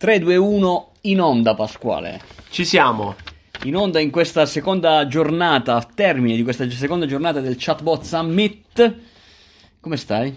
3, 2, 1, in onda Pasquale. Ci siamo. In onda in questa seconda giornata, a termine di questa seconda giornata del Chatbot Summit. Come stai?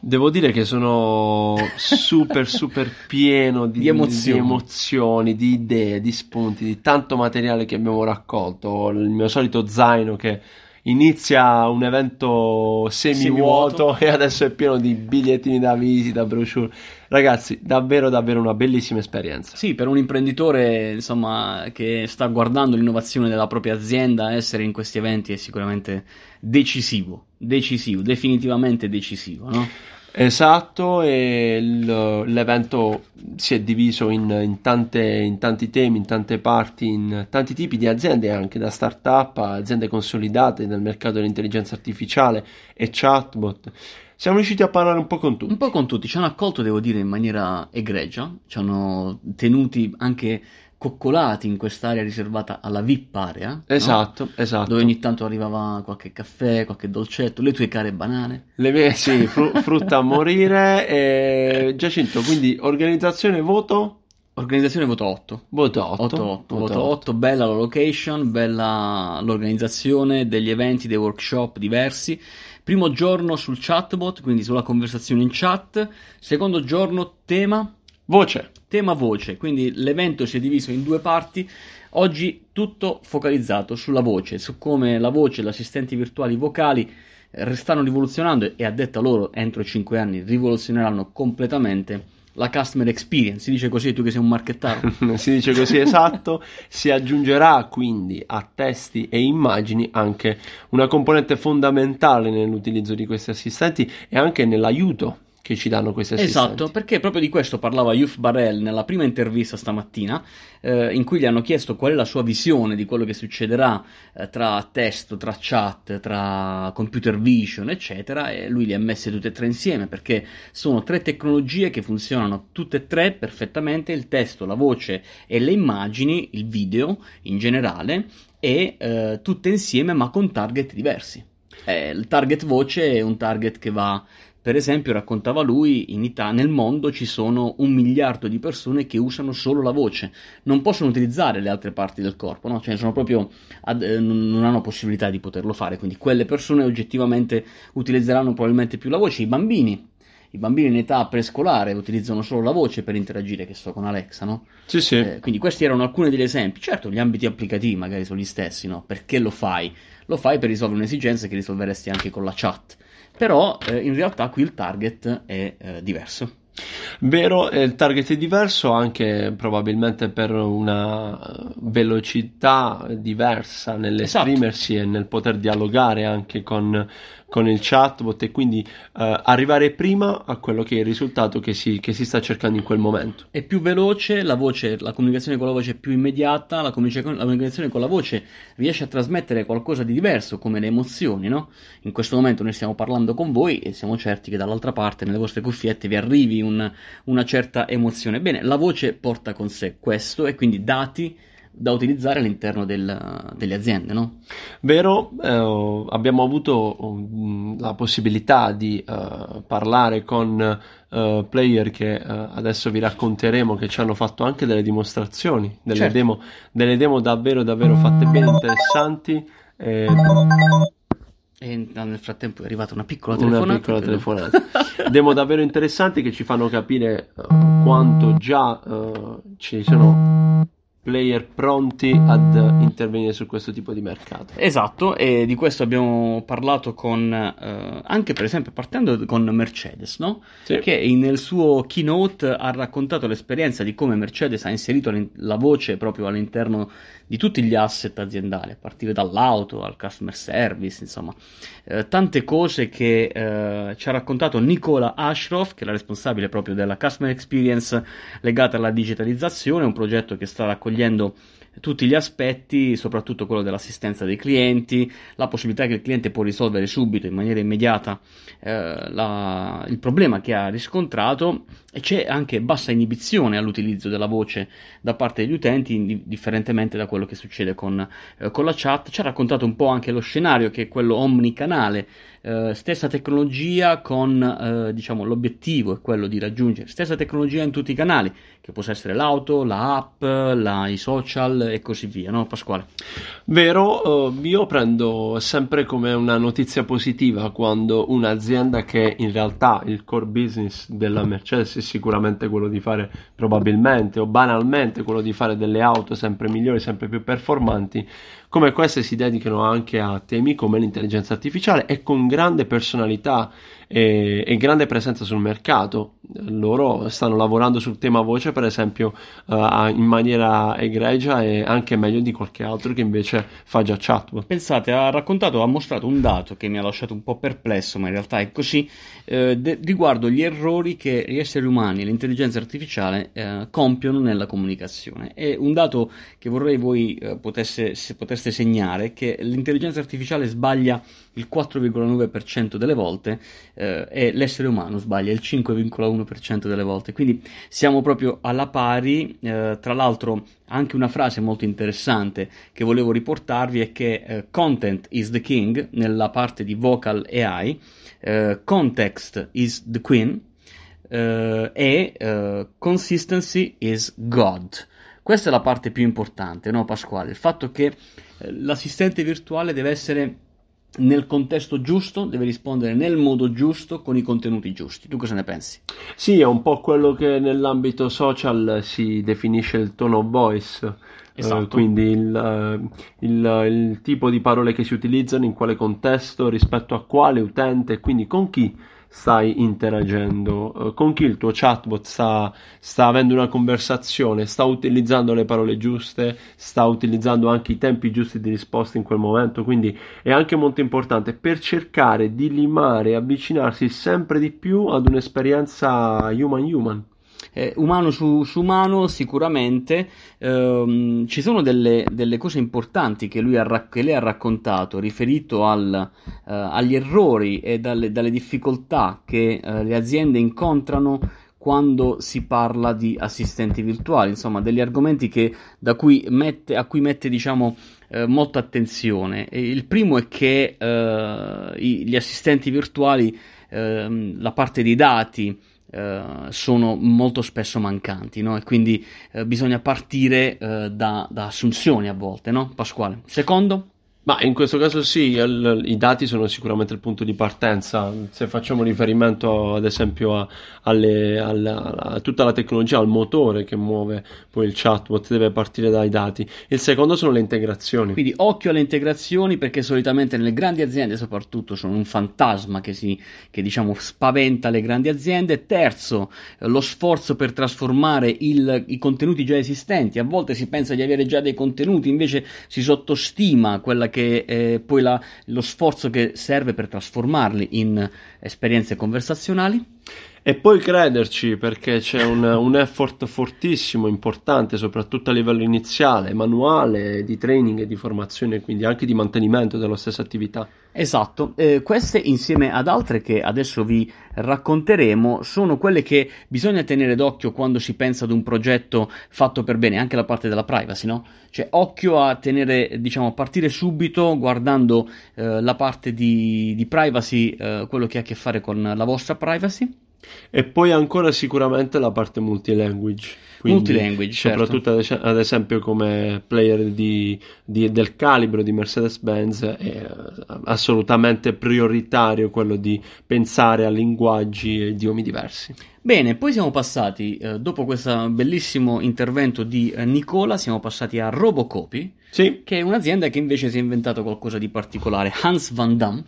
Devo dire che sono super super pieno di, Di emozioni. di emozioni, di idee, di spunti, di tanto materiale che abbiamo raccolto. Il mio solito zaino che inizia un evento semivuoto Semivuoto. e adesso è pieno di bigliettini da visita, brochure. Ragazzi, davvero davvero una bellissima esperienza. Sì, per un imprenditore, insomma, che sta guardando l'innovazione della propria azienda, essere in questi eventi è sicuramente decisivo, decisivo, definitivamente decisivo, no? Esatto, e l'evento si è diviso in, in tante- in tanti temi, in tante parti, in tanti tipi di aziende, anche da start-up a aziende consolidate nel mercato dell'intelligenza artificiale e chatbot. Siamo riusciti a parlare un po' con tutti. Un po' con tutti, ci hanno accolto, devo dire, in maniera egregia, ci hanno tenuti anche coccolati in quest'area riservata alla VIP area, no? Esatto, esatto. Dove ogni tanto arrivava qualche caffè, qualche dolcetto, le tue care banane. Le mie, sì, fru- frutta a morire. E... Giacinto, quindi organizzazione voto? Organizzazione voto 8. Voto 8. 8, 8, voto 8, bella la location, bella l'organizzazione degli eventi, dei workshop diversi. Primo giorno sul chatbot, quindi sulla conversazione in chat. Secondo giorno tema, Voce. Tema voce, quindi l'evento si è diviso in due parti. Oggi tutto focalizzato sulla voce, su come la voce gli assistenti virtuali vocali eh, stanno rivoluzionando e a detta loro entro i 5 anni rivoluzioneranno completamente la customer experience. Si dice così, tu che sei un marchettaro. si dice così esatto, si aggiungerà quindi a testi e immagini anche una componente fondamentale nell'utilizzo di questi assistenti e anche nell'aiuto che ci danno questi assistenti. Esatto, perché proprio di questo parlava Yuf Barrel nella prima intervista stamattina, eh, in cui gli hanno chiesto qual è la sua visione di quello che succederà eh, tra testo, tra chat, tra computer vision, eccetera, e lui li ha messe tutte e tre insieme perché sono tre tecnologie che funzionano tutte e tre perfettamente, il testo, la voce e le immagini, il video in generale, e eh, tutte insieme ma con target diversi. Eh, il target voce è un target che va per esempio, raccontava lui, in Italia, nel mondo ci sono un miliardo di persone che usano solo la voce, non possono utilizzare le altre parti del corpo, no? Cioè sono proprio ad- eh, non non hanno possibilità di poterlo fare, quindi quelle persone oggettivamente utilizzeranno probabilmente più la voce. I bambini, i bambini in età prescolare utilizzano solo la voce per interagire, che so, con Alexa, no? Sì, sì. Eh, quindi questi erano alcuni degli esempi. Certo, gli ambiti applicativi magari sono gli stessi, no? Perché lo fai? Lo fai per risolvere un'esigenza che risolveresti anche con la chat. Però eh, in realtà qui il target è eh, diverso. Vero, eh, il target è diverso anche probabilmente per una eh, velocità diversa nell'esprimersi e nel poter dialogare anche con, con il chatbot e quindi eh, arrivare prima a quello che è il risultato che si, che si sta cercando in quel momento. È più veloce, la voce, la comunicazione con la voce è più immediata, la, comunica- la comunicazione con la voce riesce a trasmettere qualcosa di diverso, come le emozioni, no? In questo momento noi stiamo parlando con voi e siamo certi che dall'altra parte, nelle vostre cuffiette, vi arrivi un- una certa emozione. Bene, la voce porta con sé questo e quindi dati da utilizzare all'interno del- delle aziende, no? Vero, eh, abbiamo avuto mm, la possibilità di eh, parlare con eh, player che eh, adesso vi racconteremo che ci hanno fatto anche delle dimostrazioni, delle, Certo. demo, delle demo davvero davvero fatte bene, interessanti. eh, E nel frattempo è arrivata una piccola una telefonata. piccola credo. telefonata. Demo davvero interessanti che ci fanno capire eh, quanto già eh, ci sono player pronti ad intervenire su questo tipo di mercato. Esatto, e di questo abbiamo parlato con eh, anche per esempio partendo con Mercedes, no? Sì. Che nel suo keynote ha raccontato l'esperienza di come Mercedes ha inserito la voce proprio all'interno di tutti gli asset aziendali, a partire dall'auto al customer service, insomma, Eh, tante cose che eh, ci ha raccontato Nicola Ashroff, che è la responsabile proprio della customer experience legata alla digitalizzazione, un progetto che sta raccogliendo tutti gli aspetti, soprattutto quello dell'assistenza dei clienti, la possibilità che il cliente può risolvere subito, in maniera immediata, eh, la- il problema che ha riscontrato e c'è anche bassa inibizione all'utilizzo della voce da parte degli utenti, differentemente da quello che succede con, eh, con la chat. Ci ha raccontato un po' anche lo scenario che è quello omnicanale eh, stessa tecnologia con eh, diciamo l'obiettivo è quello di raggiungere stessa tecnologia in tutti i canali che possa essere l'auto, la app, la, i social e così via, no Pasquale? Vero, uh, io prendo sempre come una notizia positiva quando un'azienda che in realtà il core business della Mercedes è sicuramente quello di fare probabilmente o banalmente quello di fare delle auto sempre migliori, sempre più performanti, come queste si dedicano anche a temi come l'intelligenza artificiale e con grande personalità e, e, grande presenza sul mercato. Loro stanno lavorando sul tema voce, per esempio, uh, in maniera egregia e anche meglio di qualche altro che invece fa già chatbot. Pensate, ha raccontato, ha mostrato un dato che mi ha lasciato un po' perplesso, ma in realtà è così, eh, de- riguardo gli errori che gli esseri umani e l'intelligenza artificiale eh, compiono nella comunicazione. È un dato che vorrei voi eh, potesse, se poteste segnare, che l'intelligenza artificiale sbaglia il 4,9% delle volte eh, e l'essere umano sbaglia il 5,1% delle volte. Quindi siamo proprio alla pari. Eh, tra l'altro, anche una frase molto interessante che volevo riportarvi è che eh, content is the king nella parte di vocal AI, eh, context is the queen eh, e eh, consistency is God. Questa è la parte più importante, no Pasquale? Il fatto che l'assistente virtuale deve essere nel contesto giusto, deve rispondere nel modo giusto, con i contenuti giusti. Tu cosa ne pensi? Sì, è un po' quello che nell'ambito social si definisce il tone of voice. Eh, esatto. Uh, quindi il, uh, il, il tipo di parole che si utilizzano, in quale contesto, rispetto a quale utente, quindi con chi stai interagendo, uh, con chi il tuo chatbot sta, sta, avendo una conversazione, sta utilizzando le parole giuste, sta utilizzando anche i tempi giusti di risposta in quel momento, quindi è anche molto importante per cercare di limare e avvicinarsi sempre di più ad un'esperienza human-human eh, umano su, su, umano sicuramente ehm, ci sono delle, delle, cose importanti che, lui ha, che lei ha raccontato riferito al, eh, agli errori e dalle, dalle difficoltà che eh, le aziende incontrano quando si parla di assistenti virtuali, insomma, degli argomenti che, cui mette, a cui mette, diciamo, eh, molta attenzione. E il primo è che eh, i, gli assistenti virtuali, eh, la parte dei dati, Uh, sono molto spesso mancanti, no? E quindi uh, bisogna partire uh, da, da, assunzioni a volte, no? Pasquale. Secondo? Ma in questo caso sì, il, i dati sono sicuramente il punto di partenza. Se facciamo riferimento ad esempio a, alle, alla, a tutta la tecnologia, al motore che muove poi il chatbot, deve partire dai dati. Il secondo sono le integrazioni. Quindi occhio alle integrazioni perché solitamente nelle grandi aziende soprattutto sono un fantasma che, si, che diciamo spaventa le grandi aziende. Terzo, lo sforzo per trasformare il, i contenuti già esistenti. A volte si pensa di avere già dei contenuti, invece si sottostima quella che che è poi la, lo sforzo che serve per trasformarli in esperienze conversazionali. E poi crederci perché c'è un, un, effort fortissimo, importante, soprattutto a livello iniziale, manuale, di training e di formazione, quindi anche di mantenimento della stessa attività. Esatto, eh, queste insieme ad altre che adesso vi racconteremo sono quelle che bisogna tenere d'occhio quando si pensa ad un progetto fatto per bene, anche la parte della privacy, no? Cioè occhio a tenere, diciamo, a partire subito guardando eh, la parte di, di privacy, eh, quello che ha a che fare con la vostra privacy e poi ancora sicuramente la parte multilanguage. Multilanguage, certo. soprattutto certo. ad esempio come player di, di, del calibro di Mercedes-Benz è assolutamente prioritario quello di pensare a linguaggi e idiomi diversi. Bene, poi siamo passati, eh, dopo questo bellissimo intervento di eh, Nicola, siamo passati a Robocopy, sì. che è un'azienda che invece si è inventato qualcosa di particolare, Hans Van Damme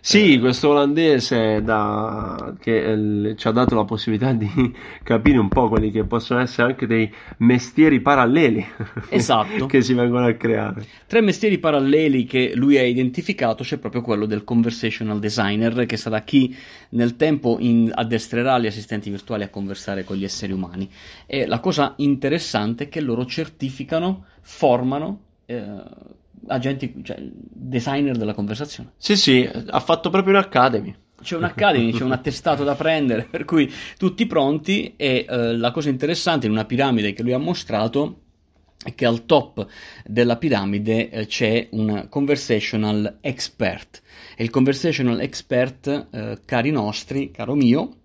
sì, eh. questo olandese da, che eh, ci ha dato la possibilità di capire un po' quelli che possono essere anche dei mestieri paralleli esatto. che si vengono a creare. Tra i mestieri paralleli che lui ha identificato c'è proprio quello del conversational designer, che sarà chi nel tempo in, addestrerà gli assistenti virtuali a conversare con gli esseri umani. E la cosa interessante è che loro certificano, formano. Eh, agenti, cioè designer della conversazione. Sì, sì, ha fatto proprio un'academy. c'è un Academy, c'è un attestato da prendere, per cui tutti pronti e eh, la cosa interessante in una piramide che lui ha mostrato è che al top della piramide eh, c'è un conversational expert e il conversational expert, eh, cari nostri, caro mio,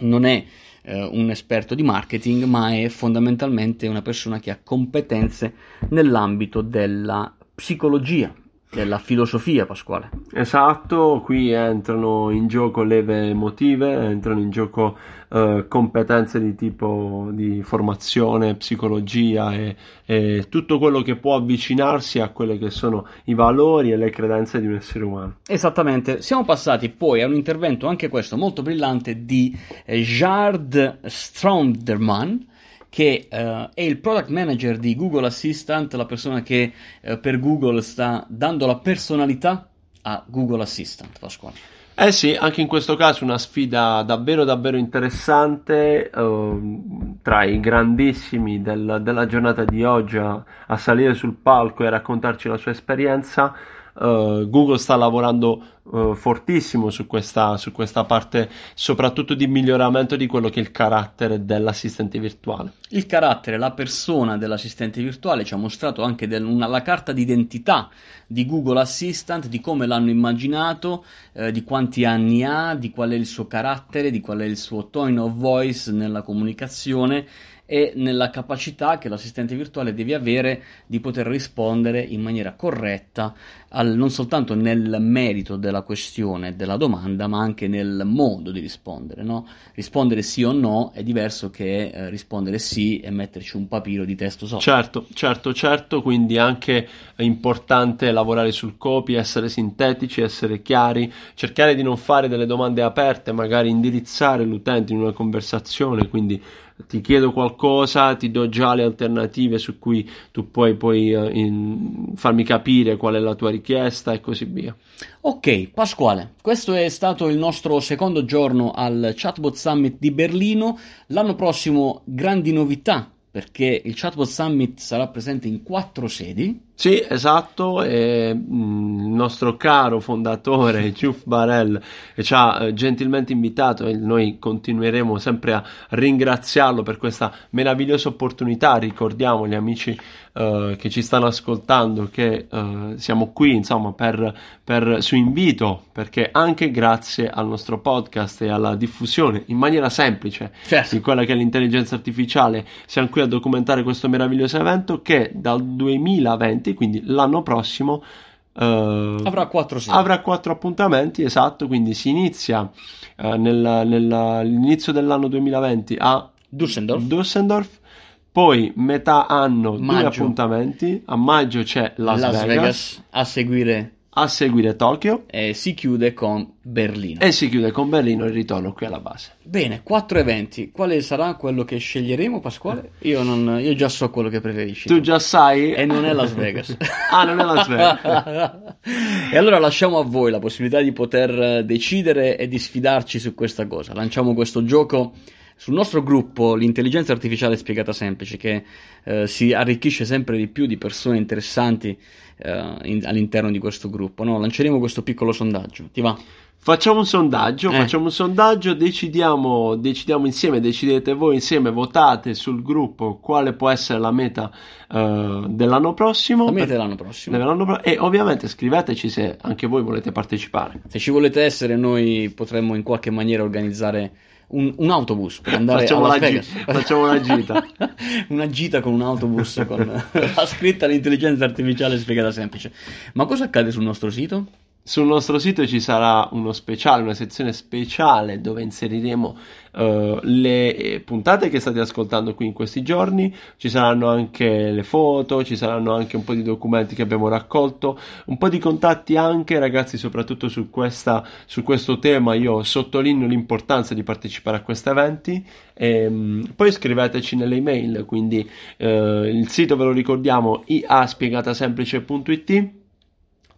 non è eh, un esperto di marketing, ma è fondamentalmente una persona che ha competenze nell'ambito della psicologia, della filosofia, Pasquale. Esatto, qui entrano in gioco leve emotive, entrano in gioco eh, competenze di tipo di formazione, psicologia e, e, tutto quello che può avvicinarsi a quelli che sono i valori e le credenze di un essere umano. Esattamente, siamo passati poi a un intervento, anche questo molto brillante, di eh, Jard Stronderman che uh, è il product manager di Google Assistant, la persona che uh, per Google sta dando la personalità a Google Assistant, Pasquale. Eh sì, anche in questo caso una sfida davvero davvero interessante uh, tra i grandissimi del, della giornata di oggi a, a salire sul palco e raccontarci la sua esperienza Uh, Google sta lavorando uh, fortissimo su questa, su questa, parte, soprattutto di miglioramento di quello che è il carattere dell'assistente virtuale. Il carattere, la persona dell'assistente virtuale ci ha mostrato anche del, una, la carta d'identità di Google Assistant, di come l'hanno immaginato, eh, di quanti anni ha, di qual è il suo carattere, di qual è il suo tone of voice nella comunicazione e nella capacità che l'assistente virtuale deve avere di poter rispondere in maniera corretta al, non soltanto nel merito della questione, della domanda, ma anche nel modo di rispondere. No? Rispondere sì o no è diverso che eh, rispondere sì e metterci un papiro di testo sopra. Certo, certo, certo, quindi anche è importante lavorare sul copy, essere sintetici, essere chiari, cercare di non fare delle domande aperte, magari indirizzare l'utente in una conversazione, quindi ti chiedo qualcosa, ti do già le alternative su cui tu puoi poi uh, in, farmi capire qual è la tua richiesta e così via. Ok, Pasquale, questo è stato il nostro secondo giorno al Chatbot Summit di Berlino. L'anno prossimo grandi novità perché il Chatbot Summit sarà presente in quattro sedi. Sì, esatto, e, mh, mm, il nostro caro fondatore Giuff Barel ci ha eh, gentilmente invitato e noi continueremo sempre a ringraziarlo per questa meravigliosa opportunità. Ricordiamo gli amici eh, che ci stanno ascoltando che eh, siamo qui insomma per, per, su invito perché anche grazie al nostro podcast e alla diffusione in maniera semplice certo. di quella che è l'intelligenza artificiale siamo qui a documentare questo meraviglioso evento che dal 2020 quindi l'anno prossimo Uh, avrà, quattro, avrà quattro appuntamenti, esatto, quindi si inizia uh, nel, nell'inizio dell'anno 2020 a Düsseldorf, Düsseldorf poi metà anno maggio. due appuntamenti, a maggio c'è Las, Las Vegas. Vegas. a seguire a seguire Tokyo e si chiude con Berlino. E si chiude con Berlino il ritorno qui alla base. Bene, quattro eventi. Quale sarà quello che sceglieremo, Pasquale? Io, non, io già so quello che preferisci. Tu già sai? E non è Las Vegas. ah, non è Las Vegas. e allora lasciamo a voi la possibilità di poter decidere e di sfidarci su questa cosa. Lanciamo questo gioco sul nostro gruppo l'intelligenza artificiale spiegata semplice, che eh, si arricchisce sempre di più di persone interessanti eh, in, all'interno di questo gruppo. No? Lanceremo questo piccolo sondaggio. Ti va? Facciamo un sondaggio, eh. facciamo un sondaggio, decidiamo, decidiamo, insieme, decidete voi insieme, votate sul gruppo quale può essere la meta uh, dell'anno prossimo. La meta dell'anno prossimo. Dell'anno pro- e ovviamente scriveteci se anche voi volete partecipare. Se ci volete essere, noi potremmo in qualche maniera organizzare un, un autobus per andare facciamo a Las. Gi- facciamo una gita. una gita con un autobus con la scritta l'intelligenza artificiale spiegata semplice. Ma cosa accade sul nostro sito? Sul nostro sito ci sarà uno speciale, una sezione speciale dove inseriremo uh, le puntate che state ascoltando qui in questi giorni. Ci saranno anche le foto, ci saranno anche un po' di documenti che abbiamo raccolto, un po' di contatti anche, ragazzi, soprattutto su, questa, su questo tema. Io sottolineo l'importanza di partecipare a questi eventi. E, um, poi scriveteci nelle email, quindi uh, il sito ve lo ricordiamo iaspiegatasemplice.it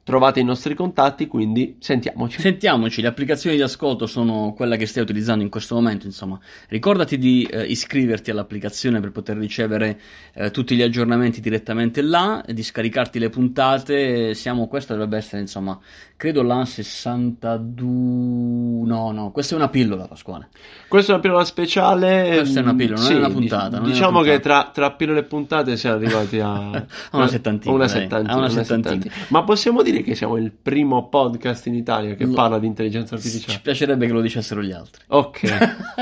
trovate i nostri contatti, quindi sentiamoci. Sentiamoci, le applicazioni di ascolto sono quella che stai utilizzando in questo momento, insomma. Ricordati di eh, iscriverti all'applicazione per poter ricevere eh, tutti gli aggiornamenti direttamente là, di scaricarti le puntate. Siamo, questa dovrebbe essere, insomma, credo la 62... No, no, questa è una pillola, Pasquale. Questa è una pillola speciale. Questa è una pillola, non sì, è una puntata. diciamo una che tra, tra, pillole e puntate siamo arrivati a, a una settantina. Una settantina, una settantina. Ma possiamo dire che siamo il primo podcast in Italia che parla di intelligenza artificiale? Ci piacerebbe che lo dicessero gli altri. Ok.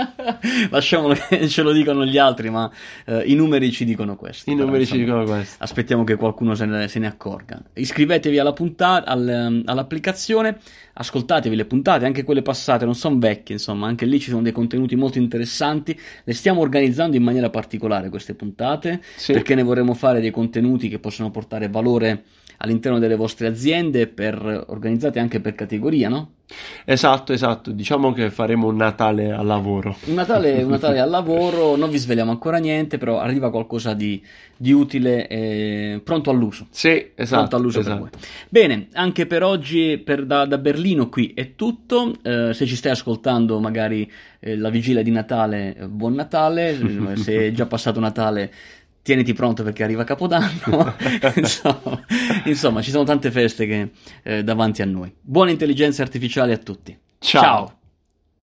Lasciamolo che ce lo dicano gli altri, ma eh, i numeri ci dicono questo. I però, numeri insomma, ci dicono questo. Aspettiamo che qualcuno se ne, se ne accorga. Iscrivetevi alla puntata, al, all'applicazione, ascoltatevi le puntate, anche quelle passate, non sono vecchie, insomma, anche lì ci sono dei contenuti molto interessanti. Le stiamo organizzando in maniera particolare queste puntate, sì. perché ne vorremmo fare dei contenuti che possono portare valore all'interno delle vostre aziende, per, organizzate anche per categoria, no? Esatto, esatto. Diciamo che faremo un Natale al lavoro. Un Natale, un Natale al lavoro, non vi svegliamo ancora niente, però arriva qualcosa di, di utile e pronto all'uso. Sì, esatto. Pronto all'uso esatto. Bene, anche per oggi per da, da, Berlino qui è tutto. Eh, se ci stai ascoltando magari eh, la vigilia di Natale, eh, buon Natale. se è già passato Natale tieniti pronto perché arriva Capodanno. insomma, insomma, ci sono tante feste che, eh, davanti a noi. Buone intelligenze artificiali a tutti. Ciao. Ciao.